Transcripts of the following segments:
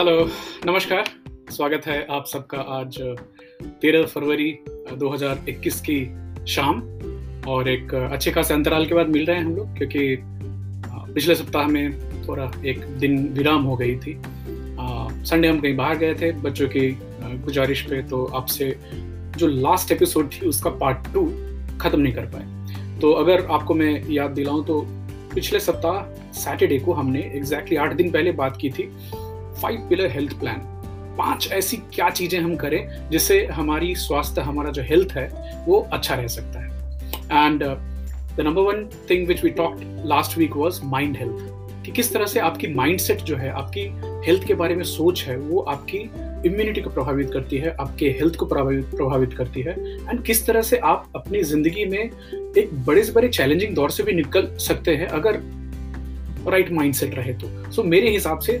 Hello नमस्कार। स्वागत है आप सबका आज तेरह फरवरी 2021 की शाम। और एक अच्छे खासे अंतराल के बाद मिल रहे हैं हम लोग, क्योंकि पिछले सप्ताह में थोड़ा एक दिन विराम हो गई थी। संडे हम कहीं बाहर गए थे, बच्चों की गुजारिश पे तो आपसे जो लास्ट एपिसोड थी, उसका पार्ट टू खत्म नहीं कर पाए। तो अगर आपको मैं याद दिलाऊं तो पिछले सप्ताह सैटरडे को हमने एग्जैक्टली exactly आठ दिन पहले बात की थी। फाइव पिलर हेल्थ प्लान पाँच ऐसी क्या चीज़ें हम करें जिससे हमारी स्वास्थ्य हमारा जो हेल्थ है वो अच्छा रह सकता है। And the number one thing which we talk last week was mind health कि किस तरह से आपकी माइंडसेट जो है आपकी हेल्थ के बारे में सोच है वो आपकी इम्यूनिटी को प्रभावित करती है आपके हेल्थ को प्रभावित प्रभावित करती है। एंड किस तरह से आप अपनी ज़िंदगी में एक बड़े से बड़े चैलेंजिंग दौर से भी निकल सकते हैं अगर राइट माइंडसेट रहे तो। सो so, मेरे हिसाब से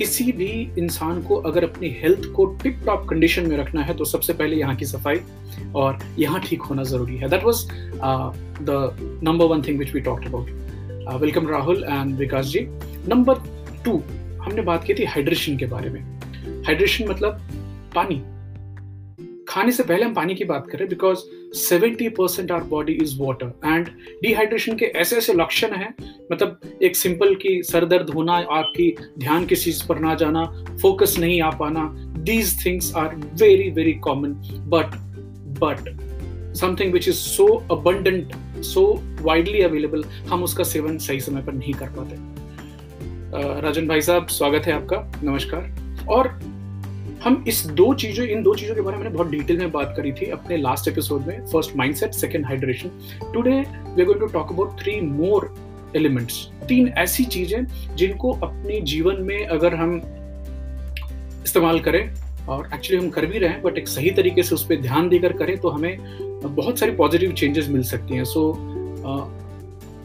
किसी भी इंसान को अगर अपनी हेल्थ को टिप टॉप कंडीशन में रखना है तो सबसे पहले यहाँ की सफ़ाई और यहाँ ठीक होना ज़रूरी है। That was the number one thing which we talked about welcome Rahul and Vikas ji number two हमने बात की थी हाइड्रेशन के बारे में। हाइड्रेशन मतलब पानी। खाने से पहले हम पानी की बात करें because seventy percent our body is water. And dehydration के ऐसे ऐसे लक्षण हैं मतलब एक सिंपल की सर दर्द होना, आपकी ध्यान किसी चीज़ पर ना जाना फोकस नहीं आ पाना these things are very very common but but something which is so abundant so widely available हम उसका सेवन सही समय पर नहीं कर पाते। राजन भाई साहब, स्वागत है आपका। नमस्कार। और हम इस दो चीज़ों, इन दो चीज़ों के बारे में बहुत डिटेल में बात करी थी अपने लास्ट एपिसोड में first mindset second hydration today we going to talk about three more elements तीन ऐसी चीज़ें जिनको अपने जीवन में अगर हम इस्तेमाल करें, और एक्चुअली हम कर भी रहे हैं बट एक सही तरीके से उस पर ध्यान देकर करें तो हमें बहुत सारी पॉजिटिव चेंजेस मिल सकती हैं. So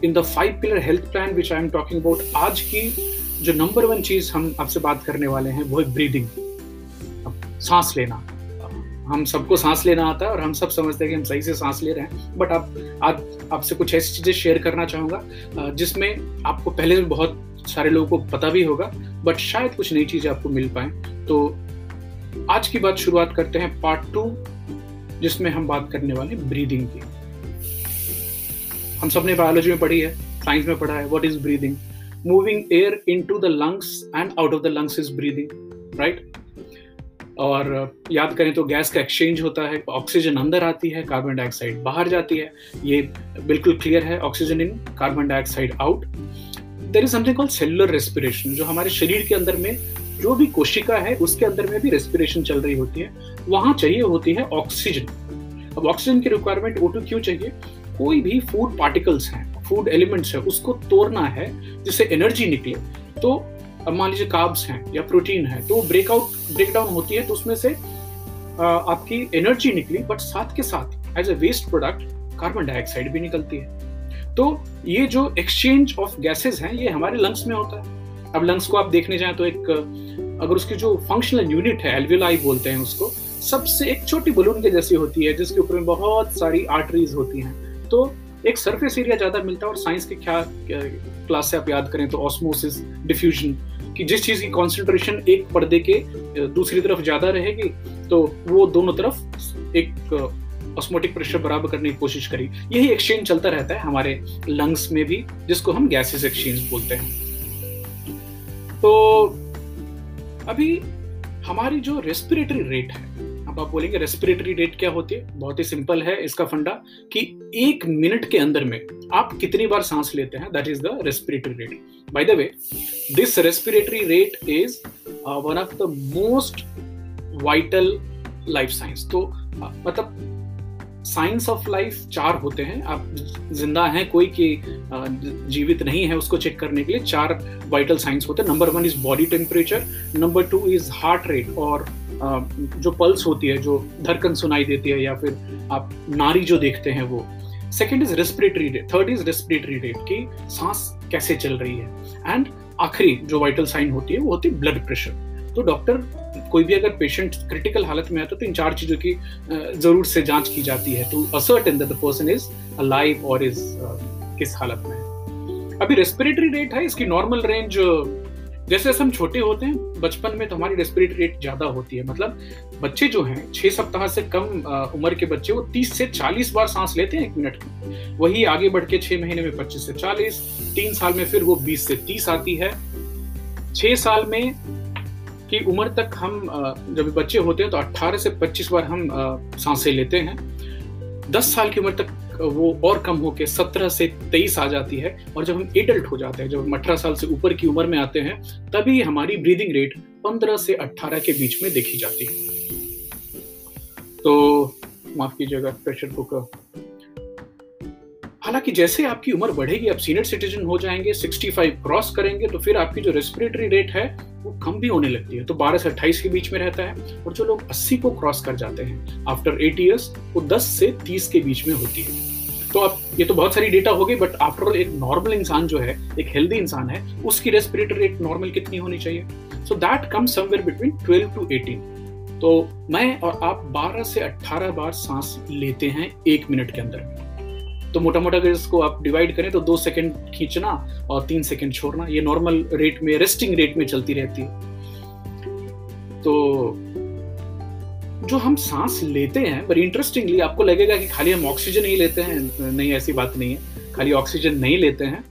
in the five pillar health plan which I am talking about आज की जो नंबर वन चीज़ हम आपसे बात करने वाले हैं, वो है ब्रीदिंग सांस लेना। हम सबको सांस लेना आता है और हम सब समझते हैं कि हम सही से सांस ले रहे हैं। बट आप आज आपसे कुछ ऐसी चीज़ें शेयर करना चाहूँगा जिसमें आपको पहले बहुत सारे लोगों को पता भी होगा बट शायद कुछ नई चीज़ें आपको मिल पाए। तो आज की बात शुरुआत करते हैं पार्ट टू जिसमें हम बात करने वाले ब्रीदिंग की। हम सबने बायोलॉजी में पढ़ी है साइंस में पढ़ा है what is breathing moving air into the lungs and out of the lungs is breathing right और याद करें तो गैस का एक्सचेंज होता है, ऑक्सीजन अंदर आती है कार्बन डाइऑक्साइड बाहर जाती है। ये बिल्कुल क्लियर है, oxygen in carbon dioxide out there is something called cellular respiration जो हमारे शरीर के अंदर में जो भी कोशिका है, उसके अंदर में भी रेस्पिरेशन चल रही होती है। वहाँ चाहिए होती है ऑक्सीजन अब ऑक्सीजन की रिक्वायरमेंट ओ क्यों चाहिए? कोई भी फ़ूड पार्टिकल्स हैं फ़ूड एलिमेंट्स है, उसको तोड़ना है, जिससे एनर्जी निकले। तो अब मान लीजिए कार्ब्स हैं या प्रोटीन है तो ब्रेकआउट ब्रेक डाउन होती है तो उसमें से आपकी एनर्जी निकली बट साथ के साथ as a waste product carbon dioxide भी निकलती है। तो ये जो एक्सचेंज ऑफ़ गैसेज हैं, ये हमारे लंग्स में होता है। अब लंग्स को आप देखने जाए तो एक, अगर उसकी जो फंक्शनल यूनिट है एल्विलाई बोलते हैं उसको, सबसे एक छोटी बलून के जैसी होती है, जिसके ऊपर में बहुत सारी आर्टरीज होती हैं। तो एक सरफेस एरिया ज़्यादा मिलता है और साइंस के क्या क्लास से आप याद करें तो ऑस्मोसिस डिफ्यूजन कि जिस चीज़ की कॉन्सेंट्रेशन एक पर्दे के दूसरी तरफ़ ज़्यादा रहेगी तो वो दोनों तरफ़ एक ऑस्मोटिक प्रेशर बराबर करने की कोशिश करी। यही एक्सचेंज चलता रहता है हमारे लंग्स में भी, जिसको हम गैसेस एक्सचेंज बोलते हैं। तो अभी हमारी जो रेस्पिरेटरी रेट है अब आप बोलेंगे रेस्पिरेटरी रेट क्या होती है? बहुत ही सिंपल है इसका फंडा कि एक मिनट के अंदर में आप कितनी बार सांस लेते हैं? That is the respiratory rate by the way this respiratory rate is one of the most vital life science तो uh, मतलब साइंस ऑफ़ लाइफ चार होते हैं। आप ज़िंदा हैं, कोई की जीवित नहीं है उसको चेक करने के लिए चार वाइटल साइंस होते हैं। Number one is body temperature number two is heart rate और जो पल्स होती है, जो धड़कन सुनाई देती है या फिर आप नारी जो देखते हैं वो। Second is respiratory rate third is respiratory rate की सांस कैसे चल रही है। एंड आखिरी जो वाइटल साइन होती है, वो होती है ब्लड प्रेशर तो डॉक्टर कोई भी अगर पेशेंट क्रिटिकल हालत में आता तो इन चार चीज़ों की ज़रूर से जाँच की जाती है to ascertain that the person is alive और इज़ किस हालत में है। अभी रेस्पिरेटरी रेट है, इसकी नॉर्मल रेंज जैसे जैसे हम छोटे होते हैं, बचपन में तो हमारी रेस्पिरेटरी रेट ज़्यादा होती है। मतलब बच्चे जो हैं, छह सप्ताह से कम उम्र के बच्चे, वो तीस से चालीस बार सांस लेते हैं एक मिनट में। वही आगे बढ़ के छह महीने में पच्चीस से चालीस, तीन साल में फिर वो बीस से तीस आती है। छह साल में की उम्र तक हम जब बच्चे होते हैं तो 18 से 25 बार हम साँसें लेते हैं। 10 साल की उम्र तक वो और कम होके 17 से 23 आ जाती है और जब हम एडल्ट हो जाते हैं, जब हम अठारह साल से ऊपर की उम्र में आते हैं, तभी हमारी ब्रीदिंग रेट 15 से 18 के बीच में देखी जाती है। तो माफ़ कीजिएगा प्रेशर कुकर हालाँकि जैसे आपकी उम्र बढ़ेगी, आप सीनियर सिटीजन हो जाएँगे 65 क्रॉस करेंगे तो फिर आपकी जो रेस्पिरेटरी रेट है, वो कम भी होने लगती है। तो 12 से 28 के बीच में रहता है और जो लोग 80 को क्रॉस कर जाते हैं आफ्टर एट ईयर्स वो 10 से 30 के बीच में होती है। तो अब ये तो बहुत सारी डेटा हो गई बट आफ्टर ऑल एक नॉर्मल इंसान जो है, एक हेल्दी इंसान है, उसकी रेस्पिरेटरी रेट नॉर्मल कितनी होनी चाहिए? So that come somewhere between 12 to 18 तो मैं और आप 12 से 18 बार सांस लेते हैं एक मिनट के अंदर। तो मोटा मोटा अगर इसको आप डिवाइड करें तो दो सेकेंड खींचना और तीन सेकंड छोड़ना, ये नॉर्मल रेट में रेस्टिंग रेट में चलती रहती है। तो जो हम सांस लेते हैं बट इंटरेस्टिंगली आपको लगेगा कि खाली हम ऑक्सीजन ही लेते हैं, नहीं, ऐसी बात नहीं है। खाली ऑक्सीजन नहीं लेते हैं।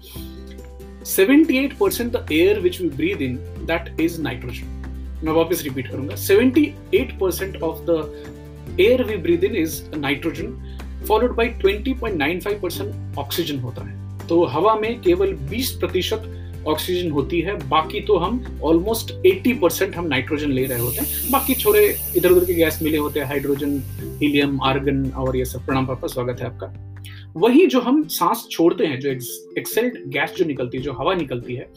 78% the air which we breathe in that is nitrogen मैं वापस रिपीट करूँगा। 78% of the air we breathe in is nitrogen followed by 20.95 percent oxygen होता है। तो हवा में केवल 20 प्रतिशत ऑक्सीजन होती है, बाकी तो हम ऑलमोस्ट 80 परसेंट हम नाइट्रोजन ले रहे होते हैं। बाकी छोड़े इधर उधर के गैस मिले होते हैं हाइड्रोजन हीलियम आर्गन और ये सब। प्रणाम पापा, स्वागत है आपका। वही जो हम सांस छोड़ते हैं, जो एक्सेल्ड गैस जो निकलती है, जो हवा निकलती है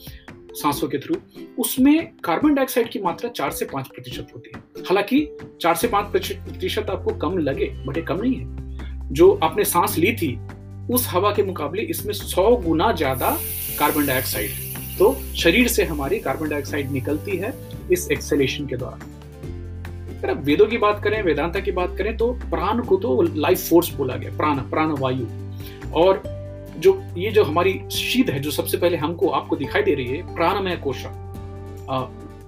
सांसों के थ्रू उसमें कार्बन डाइऑक्साइड की मात्रा चार से पाँच प्रतिशत होती है। हालाँकि चार से पाँच प्रतिशत आपको कम लगे बट कम नहीं है। जो आपने सांस ली थी, उस हवा के मुकाबले इसमें सौ गुना ज़्यादा कार्बन डाइऑक्साइड तो शरीर से हमारी कार्बन डाइऑक्साइड निकलती है इस एक्सेलेशन के दौरान अगर आप वेदों की बात करें, वेदांता की बात करें तो प्राण को तो लाइफ फोर्स बोला गया, प्राण प्राण वायु। और जो, ये जो हमारी शीत है, जो सबसे पहले हमको, आपको दिखाई दे रही है, प्राणमय कोशा।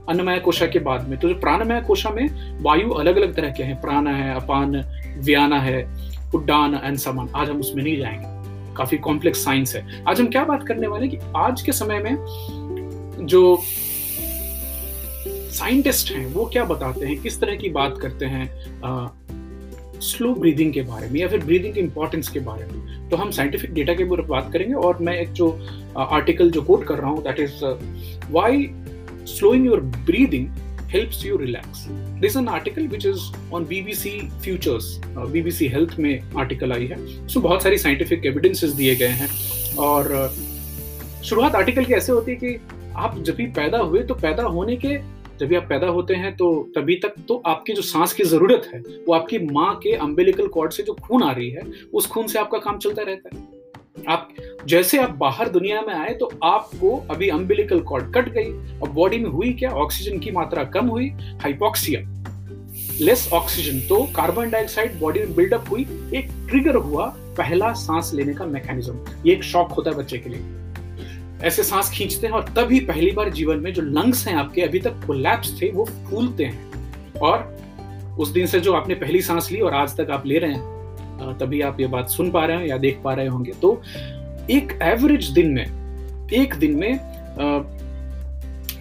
अन्नमय कोशा के बाद में तो जो प्राणमय कोशा में वायु अलग अलग तरह के हैं, प्राण है, अपान, व्याना है उड्डान एंड समन आज हम उसमें नहीं जाएँगे। काफ़ी कॉम्प्लेक्स साइंस है। आज हम क्या बात करने वाले कि आज के समय में जो साइंटिस्ट हैं, वो क्या बताते हैं, किस तरह की बात करते हैं स्लो ब्रीदिंग के बारे में या फिर ब्रीदिंग के इंपॉर्टेंस के बारे में। तो हम साइंटिफिक डेटा के ऊपर बात करेंगे और मैं एक जो आर्टिकल जो कोट कर रहा हूँ that is why slowing your breathing helps you relax. There's an article which is on BBC Futures, uh, BBC Health में आर्टिकल आई है। उसमें बहुत सारी साइंटिफिक एविडेंसेस दिए गए हैं। और uh, शुरुआत आर्टिकल की ऐसे होती है कि आप जब भी पैदा हुए तो पैदा होने के जब भी आप पैदा होते हैं तो तभी तक तो आपकी जो सांस की ज़रूरत है वो आपकी माँ के अम्बेलिकल कॉर्ड से जो खून आ रही है उस खून से आपका काम चलता रहता है। आप जैसे आप बाहर दुनिया में आए तो आपको अभी अम्बिलिकल कॉर्ड कट गई। और बॉडी में हुई क्या? ऑक्सीजन की मात्रा कम हुई। हाइपोक्सिया लेस ऑक्सीजन तो कार्बन डाइऑक्साइड बॉडी में बिल्डअप हुई। एक ट्रिगर हुआ पहला सांस लेने का मैकेनिज्म ये एक शॉक होता है बच्चे के लिए। ऐसे सांस खींचते हैं और तभी पहली बार जीवन में जो लंग्स हैं आपके, अभी तक कोलैप्स थे, वो फूलते हैं। और उस दिन से जो आपने पहली सांस ली और आज तक आप ले रहे हैं तभी आप ये बात सुन पा रहे हैं या देख पा रहे होंगे। तो एक एवरेज दिन में एक दिन में आ,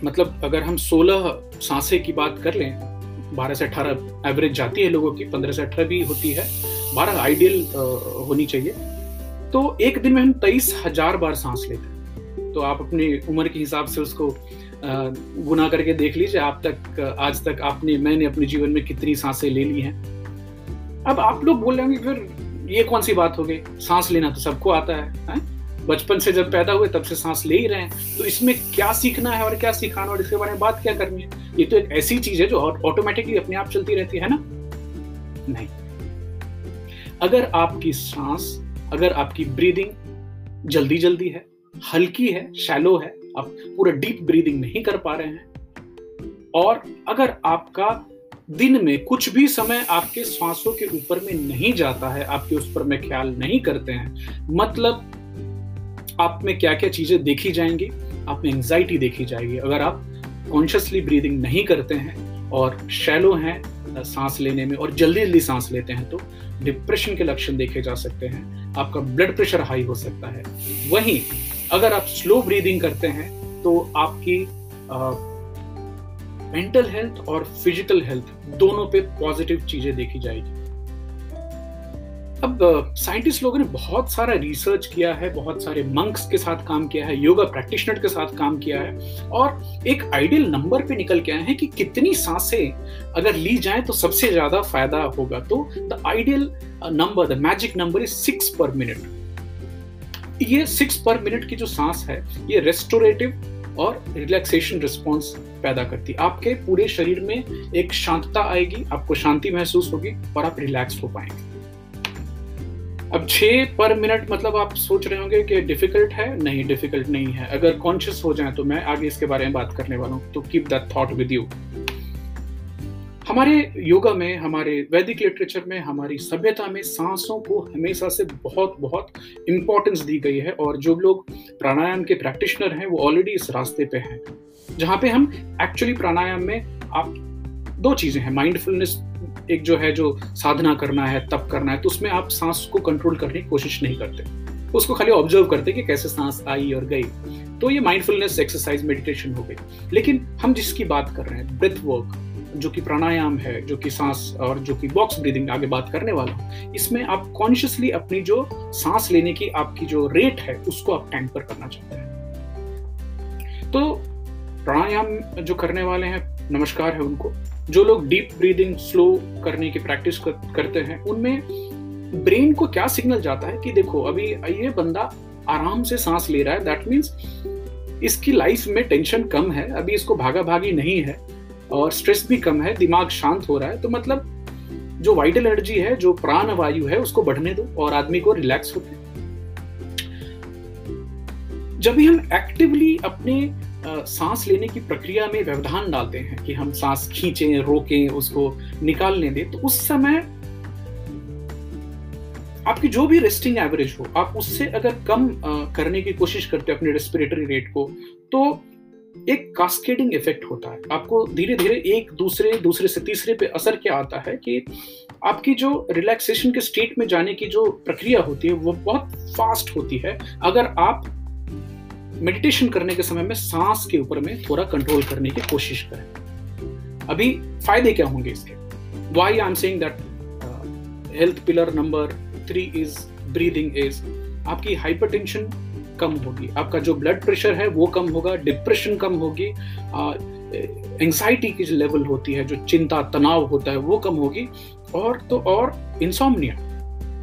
मतलब अगर हम 16 साँसें की बात कर लें 12 से 18 एवरेज जाती है लोगों की 15 से 18 भी होती है 12 आइडियल होनी चाहिए। तो एक दिन में हम तेईस हज़ार बार सांस लेते हैं। तो आप अपनी उम्र के हिसाब से उसको गुना करके देख लीजिए आप तक आज तक आपने मैंने अपने जीवन में कितनी साँसें ले ली हैं। अब आप लोग बोल रहे होंगे फिर ये कौन सी बात हो गई? सांस लेना तो सबको आता है, है? बचपन से जब पैदा हुए तब से सांस ले ही रहे हैं। तो इसमें क्या सीखना है और क्या सिखाना और इसके बारे में बात क्या करनी है? ये तो एक ऐसी चीज़ है जो ऑटोमेटिकली अपने आप चलती रहती है ना? नहीं। अगर आपकी सांस अगर आपकी ब्रीदिंग जल्दी जल्दी है हल्की है शैलो है आप पूरा डीप ब्रीदिंग नहीं कर पा रहे हैं और अगर आपका दिन में कुछ भी समय आपके श्वासों के ऊपर में नहीं जाता है, आपके उस पर में ख्याल नहीं करते हैं मतलब आप में क्या क्या चीज़ें देखी जाएँगी? आप में एंग्जाइटी देखी जाएगी। अगर आप कॉन्शियसली ब्रीदिंग नहीं करते हैं और शैलो हैं सांस लेने में और जल्दी जल्दी सांस लेते हैं तो डिप्रेशन के लक्षण देखे जा सकते हैं। आपका ब्लड प्रेशर हाई हो सकता है। वहीं अगर आप स्लो ब्रीदिंग करते हैं तो आपकी मेंटल हेल्थ और फ़िज़िकल हेल्थ दोनों पे पॉजिटिव चीज़ें देखी जाएगी। अब साइंटिस्ट लोगों ने बहुत सारा रिसर्च किया है, बहुत सारे मंक्स के साथ काम किया है, योगा प्रैक्टिशनर के साथ काम किया है और एक आइडियल नंबर पे निकल के आए हैं कि कितनी साँसें अगर ली जाए तो सबसे ज़्यादा फ़ायदा होगा। तो the ideal number, the magic number is six per minute. ये सिक्स पर मिनट की जो सांस है, ये रेस्टोरेटिव और रिलैक्सेशन रिस्पॉन्स पैदा करती। है आपके पूरे शरीर में एक शांतता आएगी, आपको शांति महसूस होगी और आप रिलैक्स हो पाएँगे। अब छः पर मिनट मतलब आप सोच रहे होंगे कि डिफ़िकल्ट है? नहीं डिफ़िकल्ट नहीं है। अगर कॉन्शियस हो जाए तो मैं आगे इसके बारे में बात करने वाला हूँ। तो keep that thought with you हमारे योगा में, हमारे वैदिक लिटरेचर में, हमारी सभ्यता में सांसों को हमेशा से बहुत बहुत इंपॉर्टेंस दी गई है और जो लोग प्राणायाम के प्रैक्टिशनर हैं, वो ऑलरेडी इस रास्ते पे हैं। जहाँ पे हम एक्चुअली प्राणायाम में आप दो चीज़ें हैं। माइंडफुलनेस एक जो है जो साधना करना है, तप करना है तो उसमें आप सांस को कंट्रोल करने की कोशिश नहीं करते। उसको खाली ऑब्ज़र्व करते कि कैसे सांस आई और गई। तो ये माइंडफुलनेस एक्सरसाइज मेडिटेशन हो गई। लेकिन हम जिसकी बात कर रहे हैं ब्रेथ वर्क जो कि प्राणायाम है, जो कि सांस और जो कि बॉक्स ब्रीदिंग आगे बात करने वाला हूँ इसमें आप कॉन्शियसली अपनी जो सांस लेने की आपकी जो रेट है, उसको आप टेम्पर करना चाहते हैं। तो प्राणायाम जो करने वाले हैं नमस्कार है उनको। जो लोग डीप ब्रीदिंग स्लो करने की प्रैक्टिस कर, करते हैं उनमें ब्रेन को क्या सिग्नल जाता है कि देखो अभी ये बंदा आराम से सांस ले रहा है। दैट मीन्स इसकी लाइफ में टेंशन कम है अभी इसको भागा भागी नहीं है और स्ट्रेस भी कम है दिमाग शांत हो रहा है तो मतलब जो वाइटल एनर्जी है जो प्राण वायु है उसको बढ़ने दो और आदमी को रिलैक्स होते जब भी हम एक्टिवली अपने सांस लेने की प्रक्रिया में व्यवधान डालते हैं कि हम सांस खींचें, रोकें, उसको निकालने दें। तो उस समय आपकी जो भी रेस्टिंग एवरेज हो, आप उससे अगर कम करने की कोशिश करते हैं अपने रेस्पिरेटरी रेट को तो एक कास्केडिंग इफ़ेक्ट होता है। आपको धीरे धीरे एक दूसरे दूसरे से तीसरे पे असर क्या आता है कि आपकी जो रिलैक्सेशन के स्टेट में जाने की जो प्रक्रिया होती है, वो बहुत फास्ट होती है। अगर आप मेडिटेशन करने के समय में सांस के ऊपर में थोड़ा कंट्रोल करने की कोशिश करें। अभी फ़ायदे क्या होंगे इसके? Why I am saying that health pillar number three is breathing is आपकी हाइपरटेंशन कम होगी। आपका जो ब्लड प्रेशर है वो कम होगा डिप्रेशन कम होगी एंजाइटी की जो लेवल होती है, जो चिंता, तनाव होता है वो कम होगी। और तो और इंसोमनिया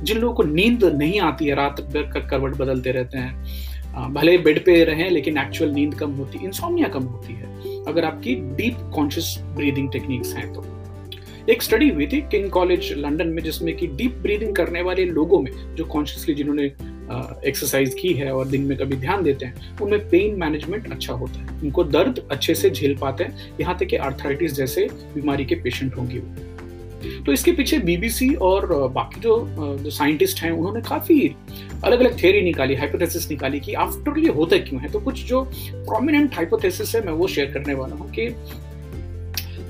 जिन लोगों को नींद नहीं आती है, रात भर करवट बदलते रहते हैं भले बेड पे रहें, लेकिन एक्चुअल नींद कम होती इंसोमिया कम होती है। अगर आपकी डीप कॉन्शियस ब्रीदिंग टेक्निक्स हैं तो। एक स्टडी हुई थी किंग कॉलेज लंदन में, जिसमें कि डीप ब्रीदिंग करने वाले लोगों में, जो कॉन्शियसली जिन्होंने एक्सरसाइज की है और दिन में कभी ध्यान देते हैं, उनमें पेन मैनेजमेंट अच्छा होता है। उनको दर्द अच्छे से झेल पाते हैं, यहाँ तक कि आर्थराइटिस जैसे बीमारी के पेशेंट होंगे वो। तो इसके पीछे बीबीसी और बाकी जो जो साइंटिस्ट हैं, उन्होंने काफ़ी अलग अलग थ्योरी निकाली हाइपोथेसिस निकाली कि आफ्टर ये होता क्यों है? तो कुछ जो प्रोमिनेंट हाइपोथेसिस है, मैं वो शेयर करने वाला हूँ कि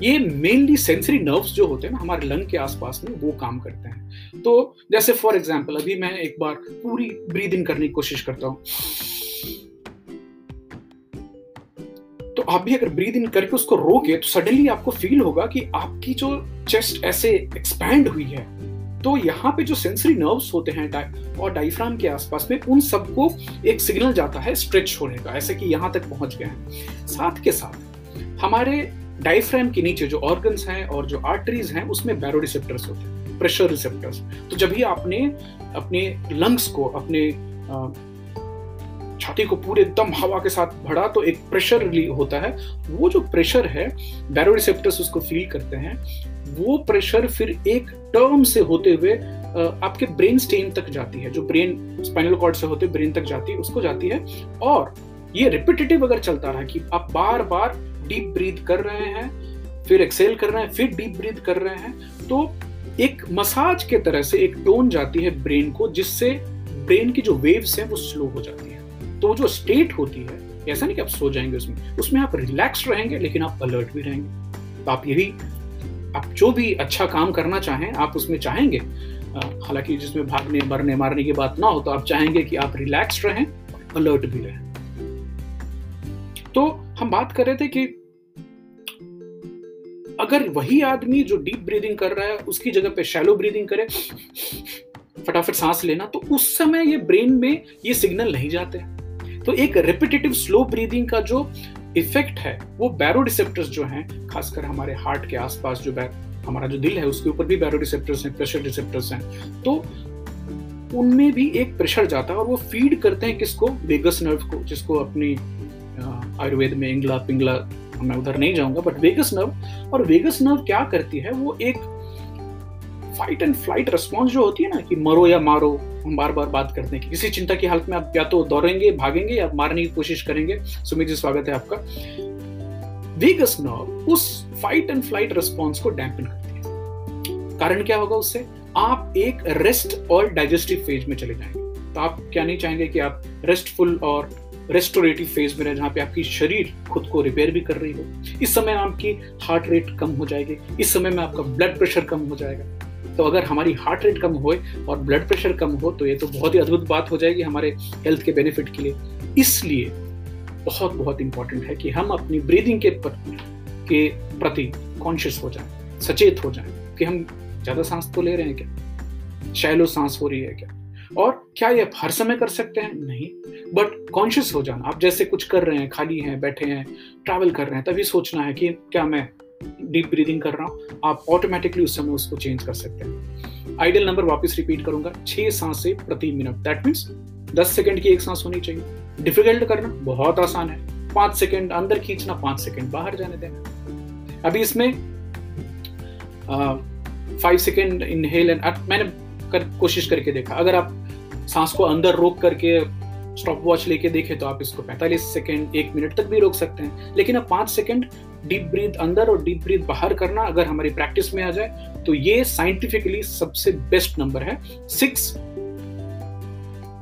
ये मेनली सेंसरी नर्व्स जो होते हैं ना, हमारे लंग के आसपास में, वो काम करते हैं। तो जैसे फॉर एग्ज़ाम्पल अभी मैं एक बार पूरी ब्रीद इन करने की कोशिश करता हूँ। आप भी अगर ब्रीद इन करके उसको रोके तो सडनली आपको फील होगा कि आपकी जो चेस्ट ऐसे एक्सपैंड हुई है। तो यहाँ पे जो सेंसरी नर्व्स होते हैं और डाइफ्राम के आसपास में, उन सबको एक सिग्नल जाता है स्ट्रेच होने का, ऐसे कि यहाँ तक पहुँच गए हैं। साथ के साथ, हमारे डाइफ्राम के नीचे जो ऑर्गन्स हैं और जो आर्टरीज हैं, उसमें बैरो रिसेप्टर्स होते हैं प्रेशर रिसेप्टर्स तो जब भी आपने अपने लंग्स को, अपने छाती को पूरे दम हवा के साथ भरा तो एक प्रेशर होता है। वो जो प्रेशर है बैरो रिसेप्टर्स उसको फील करते हैं, वो प्रेशर फिर एक टर्म से होते हुए आपके ब्रेन स्टेन तक जाती है। जो ब्रेन स्पाइनल कॉर्ड से होते ब्रेन तक जाती है, उसको जाती है। और ये रिपीटेटिव अगर चलता रहा कि आप बार बार डीप ब्रीथ कर रहे हैं, फिर एक्सेल कर रहे हैं, फिर डीप ब्रीथ कर रहे हैं तो एक मसाज के तरह से एक टोन जाती है ब्रेन को, जिससे ब्रेन की जो वेव्स हैं वो स्लो हो जाती है। तो जो स्टेट होती है, ऐसा नहीं कि आप सो जाएँगे उसमें। उसमें आप रिलैक्स रहेंगे, लेकिन आप अलर्ट भी रहेंगे। तो आप यही, आप जो भी अच्छा काम करना चाहें, आप उसमें चाहेंगे। हालाँकि जिसमें भागने, मरने, मारने की बात ना हो तो आप चाहेंगे कि आप रिलैक्स रहें अलर्ट भी रहें। तो हम बात कर रहे थे कि अगर वही आदमी जो डीप ब्रीदिंग कर रहा है, उसकी जगह पे शैलो ब्रीदिंग करे, फटाफट सांस लेना तो उस समय ये ब्रेन में ये सिग्नल नहीं जाते। तो एक रिपीटेटिव स्लो ब्रीदिंग का जो इफ़ेक्ट है, वो बैरो रिसेप्टर्स जो हैं, खासकर हमारे हार्ट के आसपास जो हमारा जो दिल है, उसके ऊपर भी बैरो रिसेप्टर्स हैं प्रेशर रिसेप्टर्स हैं। तो उनमें भी एक प्रेशर जाता है और वो फ़ीड करते हैं किसको? वेगस नर्व को, जिसको अपनी आयुर्वेद में इंगला पिंगला, मैं उधर नहीं जाऊँगा बट वेगस नर्व और वेगस नर्व क्या करती है? वो एक फाइट एंड फ़्लाइट रिस्पॉन्स जो होती है ना कि मरो या मारो, हम बार बार बात करते हैं कि किसी चिंता की हालत में आप या तो दौड़ेंगे, भागेंगे या मारने की कोशिश करेंगे। सुमित जी, स्वागत है आपका। वेगस नर्व उस फाइट एंड फ़्लाइट रिस्पॉन्स को डैम्पन करती है। कारण क्या होगा उससे? आप एक रेस्ट और डाइजेस्टिव फ़ेज़ में चले जाएँगे। तो आप क्या नहीं चाहेंगे कि आप रेस्टफुल और रेस्टोरेटिव फ़ेज़ में रहे, जहाँ पे आपकी शरीर खुद को रिपेयर भी कर रही हो। इस समय आपकी हार्ट रेट कम हो जाएगी। इस समय में आपका ब्लड प्रेशर कम हो जाएगा। तो अगर हमारी हार्ट रेट कम हो और ब्लड प्रेशर कम हो तो ये तो बहुत ही अद्भुत बात हो जाएगी हमारे हेल्थ के बेनिफिट के लिए। इसलिए बहुत बहुत इंपॉर्टेंट है कि हम अपनी ब्रीदिंग के के प्रति कॉन्शियस हो जाए, सचेत हो जाए कि हम ज़्यादा सांस तो ले रहे हैं क्या? शैलो सांस हो रही है क्या? और क्या ये हर समय कर सकते हैं? नहीं। बट कॉन्शियस हो जाना। आप जैसे कुछ कर रहे हैं, खाली हैं, बैठे हैं ट्रैवल कर रहे हैं, तभी सोचना है कि क्या मैं डीप ब्रीदिंग कर रहा हूँ आप ऑटोमेटिकली उस समय उसको चेंज कर सकते हैं। आइडियल नंबर वापस रिपीट करूँगा छह साँसें प्रति मिनट दैट मीन्स दस सेकंड की एक सांस होनी चाहिए। डिफ़िकल्ट करना बहुत आसान है। पाँच सेकंड अंदर खींचना पाँच सेकंड बाहर जाने देना। अभी इसमें फाइव सेकेंड इनहेल एंड मैंने कर, कोशिश करके देखा। अगर आप सांस को अंदर रोक करके स्टॉप वॉच लेके देखे तो आप इसको 45 सेकेंड एक मिनट तक भी रोक सकते हैं। लेकिन अब पाँच सेकेंड डीप ब्रीथ अंदर और डीप ब्रीथ बाहर करना अगर हमारी प्रैक्टिस में आ जाए तो ये साइंटिफिकली सबसे बेस्ट नंबर है। Six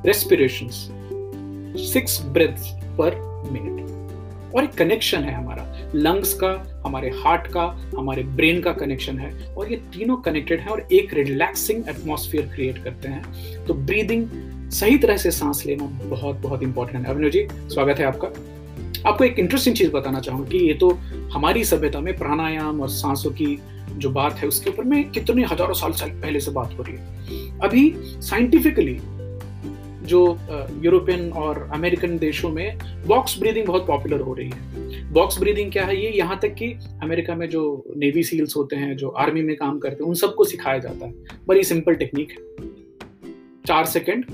respiration six breath per minute और एक कनेक्शन है हमारा। लंग्स का, हमारे हार्ट का, हमारे ब्रेन का कनेक्शन है। और ये तीनों कनेक्टेड है और एक रिलैक्सिंग एटमोसफियर क्रिएट करते हैं। तो ब्रीदिंग सही तरह से सांस लेना बहुत बहुत इंपॉर्टेंट है। अभिनव जी, स्वागत है आपका। आपको एक इंटरेस्टिंग चीज़ बताना चाहूँगा कि ये तो हमारी सभ्यता में प्राणायाम और सांसों की जो बात है, उसके ऊपर में कितने हज़ारों साल साल पहले से बात हो रही है। अभी साइंटिफिकली जो यूरोपियन और अमेरिकन देशों में बॉक्स ब्रीदिंग बहुत पॉपुलर हो रही है। बॉक्स ब्रीदिंग क्या है? ये यहाँ तक कि अमेरिका में जो नेवी सील्स होते हैं, जो आर्मी में काम करते हैं, उन सबको सिखाया जाता है। बड़ी सिंपल टेक्निक है। चार सेकेंड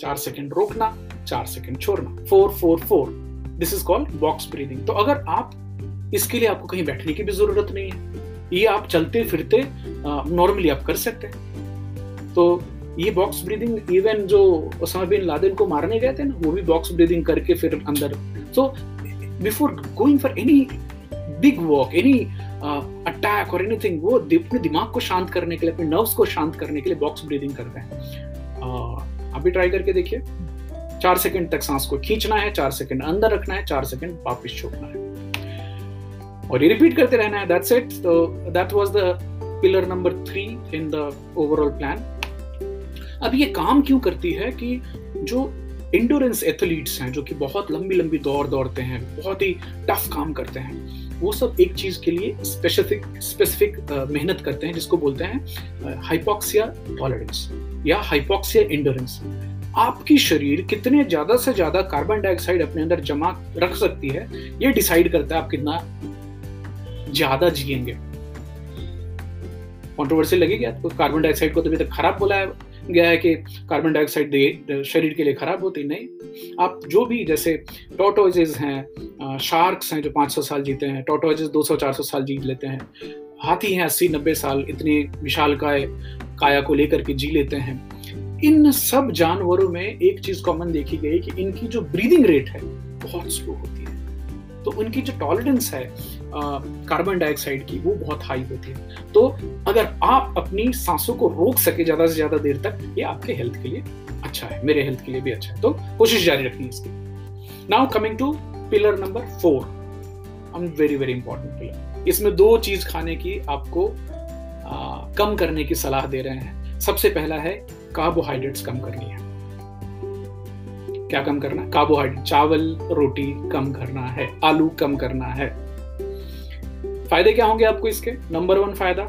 चार सेकेंड रोकना। चार सेकेंड छोड़ना। Four four four this is called box breathing तो अगर आप इसके लिए आपको कहीं बैठने की भी ज़रूरत नहीं है ये आप चलते फिरते नॉर्मली आप कर सकते हैं। तो ये बॉक्स ब्रीदिंग इवन जो ओसामा बिन लादेन को मारने गए थे ना वो भी बॉक्स ब्रीदिंग करके फिर अंदर। So before going for any big walk any attack और एनीथिंग वो अपने दिमाग को शांत करने के लिए अपने नर्व्स को शांत करने के लिए बॉक्स ब्रीदिंग करते हैं। uh, अभी ट्राई करके देखिए। चार सेकंड तक सांस को खींचना है, चार सेकंड अंदर रखना है, चार सेकंड वापिस छोड़ना है। और ये रिपीट करते रहना है दैट्स इट तो that was the pillar number three in the overall plan अब ये काम क्यों करती है कि जो इंडोरेंस एथलीट्स हैं, जो कि बहुत लंबी लंबी दौड़ दौड़ते हैं, बहुत ही टफ काम करते हैं, वो सब एक चीज़ के लिए स्पेसिफिक स्पेसिफिक मेहनत करते हैं, जिसको बोलते हैं हाइपोक्सिया टॉलरेंस या हाइपोक्सिया इंडोरेंस आपकी शरीर कितने ज़्यादा से ज़्यादा कार्बन डाइऑक्साइड अपने अंदर जमा रख सकती है, ये डिसाइड करता है आप कितना ज़्यादा जिएँगे। कॉन्ट्रोवर्सी लगेगी आपको कार्बन डाइऑक्साइड को तो अभी तक खराब बोला है, गया है कि कार्बन डाइऑक्साइड शरीर के लिए खराब होती नहीं। आप जो भी जैसे टोटोजेज हैं शार्क्स हैं जो 500 साल जीते हैं टोटोजेज 200-400 साल जीत लेते हैं, हाथी हैं अस्सी, नब्बे साल इतने विशाल काय काया को लेकर के जी लेते हैं। इन सब जानवरों में एक चीज़ कॉमन देखी गई कि इनकी जो ब्रीदिंग रेट है बहुत स्लो होती है। तो उनकी जो टॉलरेंस है कार्बन डाइऑक्साइड की वो बहुत हाई होती है। तो अगर आप अपनी सांसों को रोक सके ज़्यादा से ज़्यादा देर तक ये आपके हेल्थ के लिए अच्छा है मेरे हेल्थ के लिए भी अच्छा है। तो कोशिश जारी रखनी इसकी। Now coming to pillar number four very very important pillar इसमें दो चीज़ खाने की आपको आ, कम करने की सलाह दे रहे हैं। सबसे पहला है कार्बोहाइड्रेट्स कम करनी है। क्या कम करना? है कार्बोहाइड्रेट चावल, रोटी कम करना है, आलू कम करना है। फ़ायदे क्या होंगे आपको इसके? नंबर वन फ़ायदा,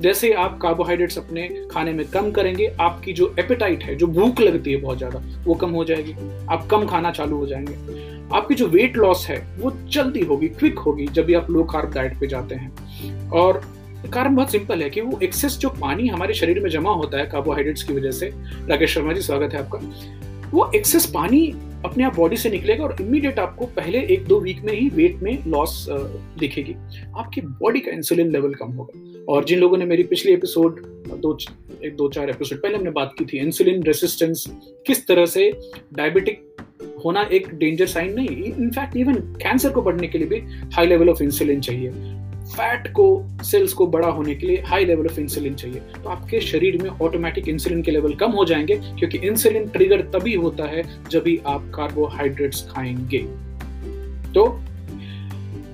जैसे आप कार्बोहाइड्रेट्स अपने खाने में कम करेंगे, आपकी जो एपेटाइट है, जो भूख लगती है बहुत ज़्यादा, वो कम हो जाएगी। आप कम खाना चालू हो जाएँगे। आपकी जो वेट लॉस है, वो जल्दी होगी क्विक होगी, जब भी आप लो कार्ब डाइट पे जाते हैं। और कारण बहुत सिंपल है कि वो एक्सेस जो पानी हमारे शरीर में जमा होता है कार्बोहाइड्रेट्स की वजह से, राकेश शर्मा जी, स्वागत है आपका। वो एक्सेस पानी अपने आप बॉडी से निकलेगा और इमीडिएट आपको पहले एक दो वीक में ही वेट में लॉस दिखेगी। आपकी बॉडी का इंसुलिन लेवल कम होगा। और जिन लोगों ने मेरी पिछली एपिसोड दो, एक दो चार एपिसोड पहले हमने बात की थी इंसुलिन रेसिस्टेंस किस तरह से डायबिटिक होना एक डेंजर साइन नहीं इनफैक्ट इवन कैंसर को बढ़ने के लिए भी हाई लेवल ऑफ़ इंसुलिन चाहिए। फैट को, सेल्स को बड़ा होने के लिए हाई लेवल ऑफ़ इंसुलिन चाहिए। तो आपके शरीर में ऑटोमेटिक इंसुलिन के लेवल कम हो जाएँगे, क्योंकि इंसुलिन ट्रिगर तभी होता है जब भी आप कार्बोहाइड्रेट्स खाएँगे। तो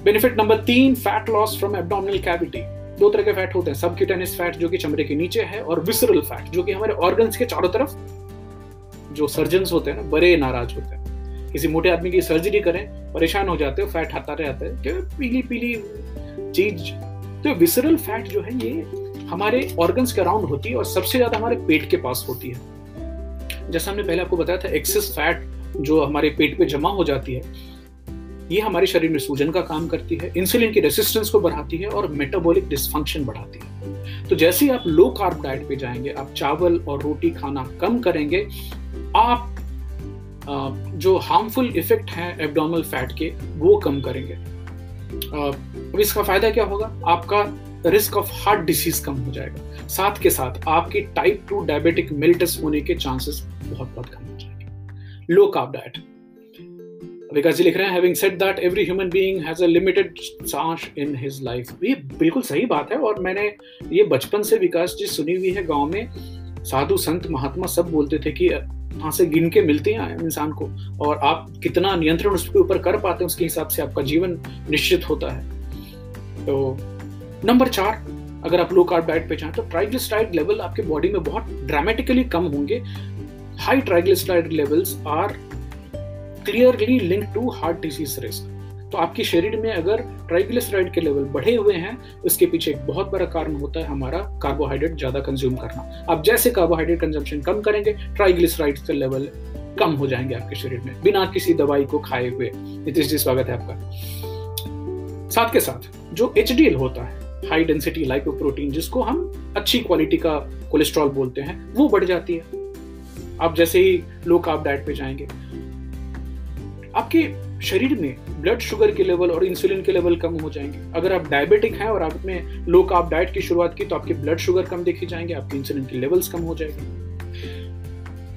बेनिफिट नंबर तीन fat loss from abdominal cavity दो तरह के फैट होते हैं सबक्यूटेनियस फैट जो कि चमड़े के नीचे है और विसरल फैट जो कि हमारे ऑर्गन्स के चारों तरफ़ जो सर्जन होते हैं ना, बड़े नाराज़ होते हैं। किसी मोटे आदमी की सर्जरी करें, परेशान हो जाते हो फैट आता रहता है पीली पीली चीज़। तो विसरल फैट जो है, ये हमारे ऑर्गन्स के अराउंड होती है और सबसे ज़्यादा हमारे पेट के पास होती है। जैसा हमने पहले आपको बताया था एक्सेस फैट जो हमारे पेट पे जमा हो जाती है, ये हमारे शरीर में सूजन का काम करती है इंसुलिन की रेसिस्टेंस को बढ़ाती है और मेटाबॉलिक डिस्फंक्शन बढ़ाती है। तो जैसे ही आप लो कार्ब डाइट पे जाएँगे, आप चावल और रोटी खाना कम करेंगे, आप जो हार्मफुल इफ़ेक्ट हैं एब्डोमल फैट के, वो कम करेंगे। अब इसका फ़ायदा क्या होगा? आपका रिस्क ऑफ़ हार्ट डिसीज कम हो जाएगा। साथ के साथ आपकी टाइप टू डायबिटिक मिल्टस होने के चांसेस बहुत बहुत कम हो जाएँगे। लो कार्ब डाइट विकास जी लिख रहे हैं said that every human being has a limited सांस इन हिज लाइफ ये बिल्कुल सही बात है और मैंने ये बचपन से विकास जी सुनी हुई है गाँव में। साधु संत महात्मा सब बोलते थे कि वहाँ से गिन के मिलते हैं इंसान को। और आप कितना नियंत्रण उसके ऊपर कर पाते हैं, उसके हिसाब से आपका जीवन निश्चित होता है। तो नंबर चार, अगर आप लो कार्ब डाइट पे चाहें तो ट्राइग्लिसराइड लेवल आपके बॉडी में बहुत ड्रामेटिकली कम होंगे। High triglyceride levels are clearly link to heart disease risk तो आपके शरीर में अगर ट्राइग्लिसराइड के लेवल बढ़े हुए हैं, उसके पीछे एक बहुत बड़ा कारण होता है हमारा कार्बोहाइड्रेट ज़्यादा कंज्यूम करना। आप जैसे कार्बोहाइड्रेट कंजम्पशन कम करेंगे ट्राइग्लिसराइड के लेवल कम हो जाएँगे आपके शरीर में, बिना किसी दवाई को खाए हुए। नीतीश जी स्वागत है आपका। साथ के साथ, जो एचडीएल होता है हाई डेंसिटी लाइपोप्रोटीन जिसको हम अच्छी क्वालिटी का कोलेस्ट्रॉल बोलते हैं, वो बढ़ जाती है। आप जैसे ही लो कार्ब डाइट पे जाएँगे, आपके शरीर में ब्लड शुगर के लेवल और इंसुलिन के लेवल कम हो जाएँगे। अगर आप डायबिटिक हैं और आपने लो कार्ब डाइट की शुरुआत की तो आपके ब्लड शुगर कम देखे जाएँगे, आपके इंसुलिन के लेवल्स कम हो जाएँगे।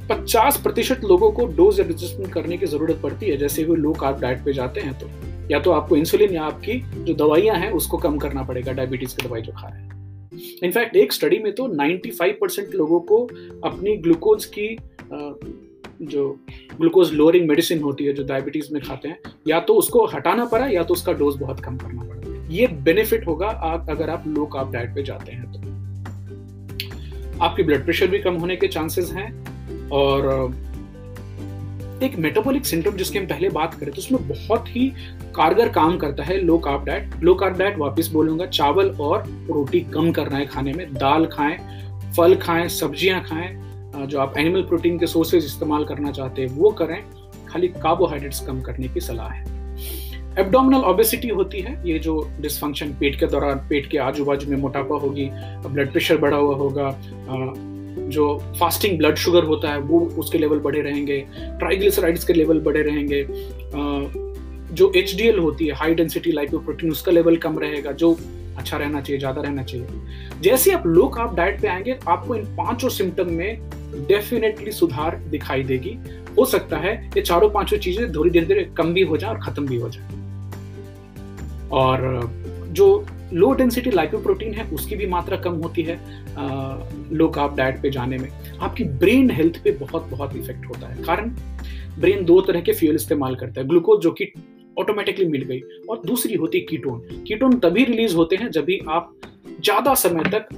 पचास प्रतिशत लोगों को डोज एडजस्टमेंट करने की ज़रूरत पड़ती है। जैसे वो लो कार्ब डाइट पे जाते हैं तो। या तो आपको इंसुलिन या आपकी जो दवाइयाँ हैं, उसको कम करना पड़ेगा डायबिटीज़ की दवाई जो खा रहे हैं। इनफैक्ट एक स्टडी में तो 95 परसेंट लोगों को अपनी ग्लूकोज की जो ग्लूकोज लोअरिंग मेडिसिन होती है, जो डायबिटीज़ में खाते हैं, या तो उसको हटाना पड़ा, या तो उसका डोज बहुत कम करना पड़ा। ये बेनिफिट होगा आप, अगर आप लो कार्ब डाइट पे जाते हैं तो। आपकी ब्लड प्रेशर भी कम होने के चांसेस हैं, और एक मेटाबॉलिक सिंड्रोम जिसकी हम पहले बात करें तो उसमें बहुत ही कारगर काम करता है low carb diet low carb diet वापस बोलूँगा, चावल और रोटी कम करना है खाने में। दाल खाएँ, फल खाएँ, सब्ज़ियाँ खाएँ जो आप एनिमल प्रोटीन के सोर्सेज इस्तेमाल करना चाहते हैं, वो करें। खाली कार्बोहाइड्रेट्स कम करने की सलाह है। एब्डोमिनल ओबेसिटी होती है। ये जो डिसफंक्शन पेट के दौरान, पेट के आजू बाजू में मोटापा होगी ब्लड प्रेशर बढ़ा हुआ होगा जो फास्टिंग ब्लड शुगर होता है, वो उसके लेवल बढ़े रहेंगे। ट्राइग्लिसराइड्स के लेवल बढ़े रहेंगे। जो एचडीएल होती है हाई डेंसिटी लाइपोप्रोटीन उसका लेवल कम रहेगा, जो अच्छा रहना चाहिए, ज़्यादा रहना चाहिए। जैसे आप लो कार्ब डाइट पे आएँगे, आपको इन पाँचों सिम्टम में डेफिनेटली सुधार दिखाई देगी। हो सकता है ये चारों पाँचों चीज़ें थोड़ी देर देर कम भी हो जाए और खत्म भी हो जाए। और जो लो डेंसिटी लाइपोप्रोटीन है, उसकी भी मात्रा कम होती है लो कार्ब डाइट पे जाने में। आपकी ब्रेन हेल्थ पे बहुत बहुत इफ़ेक्ट होता है। कारण ब्रेन दो तरह के फ्यूल इस्तेमाल करता है। ग्लूकोज जो कि ऑटोमेटिकली मिल गई और दूसरी होती है कीटोन कीटोन तभी रिलीज़ होते हैं जब भी आप ज़्यादा समय तक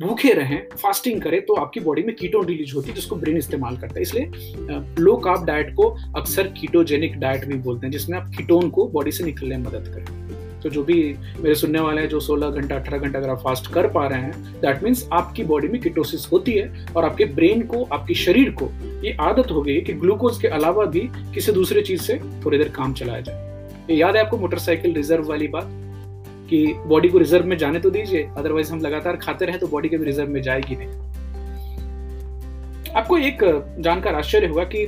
भूखे रहें फास्टिंग करें तो आपकी बॉडी में कीटोन रिलीज़ होती है, जिसको ब्रेन इस्तेमाल करता है। इसलिए लो कार्ब डाइट को अक्सर कीटोजेनिक डाइट भी बोलते हैं, जिसमें आप कीटोन को बॉडी से निकलने में मदद करें। तो जो भी मेरे सुनने वाले हैं, जो 16 घंटा 18 घंटा अगर आप फास्ट कर पा रहे हैं दैट मीन्स आपकी बॉडी में कीटोसिस होती है, और आपके ब्रेन को, आपके शरीर को ये आदत हो गई कि ग्लूकोज के अलावा भी किसी दूसरे चीज़ से थोड़ी देर काम चलाया जाए। याद है आपको मोटरसाइकिल रिज़र्व वाली बात? कि बॉडी को रिज़र्व में जाने तो दीजिए अदरवाइज़ हम लगातार खाते रहे तो बॉडी के भी रिज़र्व में जाएगी नहीं। आपको एक जानकर आश्चर्य हुआ कि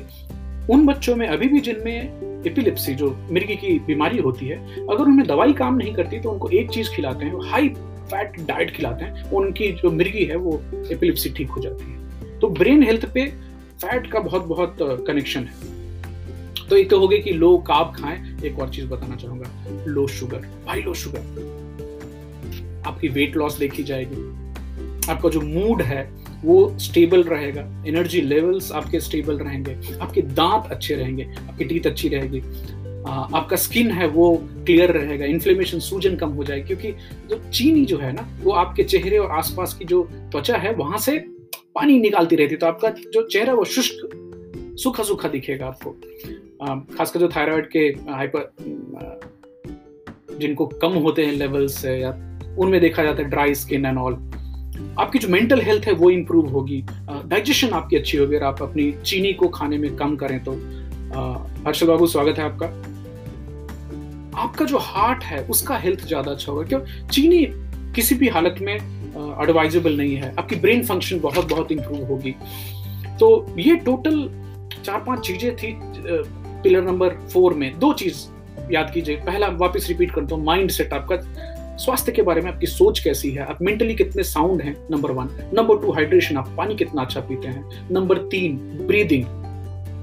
उन बच्चों में अभी भी जिनमें एपिलिप्सी जो मिर्गी की बीमारी होती है, अगर उनमें दवाई काम नहीं करती तो उनको एक चीज़ खिलाते हैं हाई फैट डाइट खिलाते हैं, उनकी जो मिर्गी है वो एपिलिप्सी ठीक हो जाती है। तो ब्रेन हेल्थ पे फैट का बहुत बहुत कनेक्शन है। तो एक तो हो गई कि लो काब खाएँ। एक और चीज़ बताना चाहूँगा लो शुगर भाई लो शुगर आपकी वेट लॉस देखी जाएगी। आपका जो मूड है, वो स्टेबल रहेगा। एनर्जी लेवल्स आपके स्टेबल रहेंगे। आपके दांत अच्छे रहेंगे। आपकी टीथ अच्छी रहेगी। आपका स्किन है, वो क्लियर रहेगा। इन्फ्लेमेशन सूजन कम हो जाए क्योंकि जो चीनी जो है ना, वो आपके चेहरे और आसपास की जो त्वचा है, वहाँ से पानी निकालती रहती है। तो आपका जो चेहरा, वो शुष्क सूखा सूखा दिखेगा आपको। खासकर जो थायराइड के हाइपर जिनको कम होते हैं लेवल्स है या उनमें देखा जाता है ड्राई स्किन एंड ऑल आपकी जो मेंटल हेल्थ है वो इम्प्रूव होगी। डाइजेशन आपकी अच्छी होगी। अगर आप अपनी चीनी को खाने में कम करें तो हर्षल बाबू स्वागत है आपका। आपका जो हार्ट है, उसका हेल्थ ज़्यादा अच्छा होगा। क्यों? चीनी किसी भी हालत में एडवाइजेबल नहीं है। आपकी ब्रेन फ़ंक्शन बहुत बहुत इंप्रूव होगी। तो ये टोटल चार पाँच चीज़ें थी पिलर नंबर फोर में दो चीज़ याद कीजिए। पहला, वापस रिपीट करता हूँ माइंड सेट आपका। स्वास्थ्य के बारे में आपकी सोच कैसी है? आप मेंटली कितने साउंड हैं? Number one number two hydration आप पानी कितना अच्छा पीते हैं? नंबर तीन ब्रीदिंग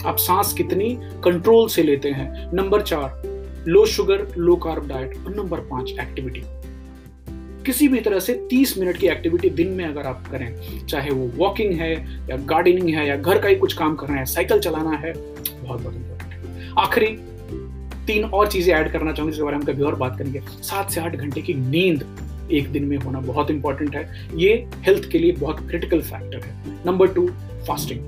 आप सांस कितनी कंट्रोल से लेते हैं? नंबर चार low sugar low carb diet और नंबर पाँच एक्टिविटी किसी भी तरह से 30 मिनट की एक्टिविटी दिन में अगर आप करें, चाहे वो वॉकिंग है या गार्डनिंग है या घर का ही कुछ काम करना है साइकिल चलाना है, बहुत बहुत आखिरी तीन और चीज़ें ऐड करना चाहूँगी, जिसके बारे में कभी और बात करेंगे। सात से आठ घंटे की नींद एक दिन में होना बहुत इंपॉर्टेंट है। ये हेल्थ के लिए बहुत क्रिटिकल फैक्टर है। Number two fasting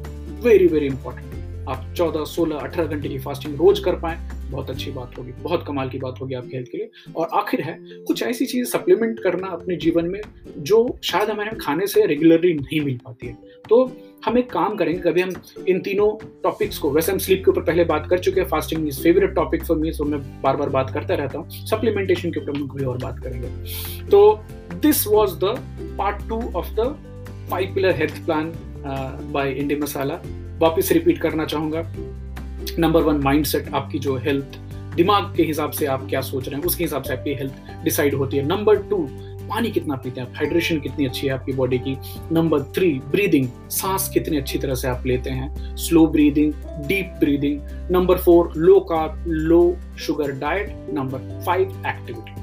very very important आप चौदह, सोलह, अठारह घंटे की फास्टिंग रोज कर पाए। बहुत अच्छी बात होगी। बहुत कमाल की बात होगी आपके हेल्थ के लिए। और आखिर है, कुछ ऐसी चीज़ सप्लीमेंट करना अपने जीवन में, जो शायद हमें खाने से रेगुलरली नहीं मिल पाती है। तो हम एक काम करेंगे, कभी हम इन तीनों टॉपिक्स को, वैसे हम स्लीप के ऊपर पहले बात कर चुके हैं fasting is favourite topic for me so मैं बार बार बात करता रहता हूँ। सप्लीमेंटेशन के ऊपर हम कोई और बात करेंगे। तो this was the part two of the five pillar health plan by Indi Masala वापिस रिपीट करना चाहूँगा। नंबर वन माइंडसेट आपकी जो हेल्थ दिमाग के हिसाब से आप क्या सोच रहे हैं, उसके हिसाब से आपकी हेल्थ डिसाइड होती है। नंबर टू पानी कितना पीते हैं, आप हाइड्रेशन कितनी अच्छी है आपकी बॉडी की? नंबर थ्री ब्रीदिंग सांस कितनी अच्छी तरह से आप लेते हैं? Slow breathing deep breathing number four low carb low sugar diet number five activity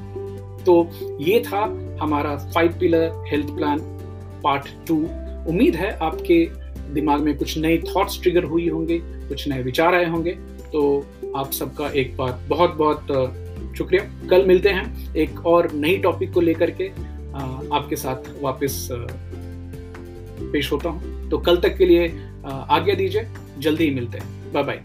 तो ये था हमारा five pillar health plan part two उम्मीद है आपके दिमाग में कुछ नए थॉट्स ट्रिगर हुई होंगे, कुछ नए विचार आए होंगे। तो आप सबका एक बार बहुत बहुत शुक्रिया। कल मिलते हैं एक और नई टॉपिक को लेकर के। आपके साथ वापस पेश होता हूँ। तो कल तक के लिए आज्ञा दीजिए। जल्दी ही मिलते हैं। Bye bye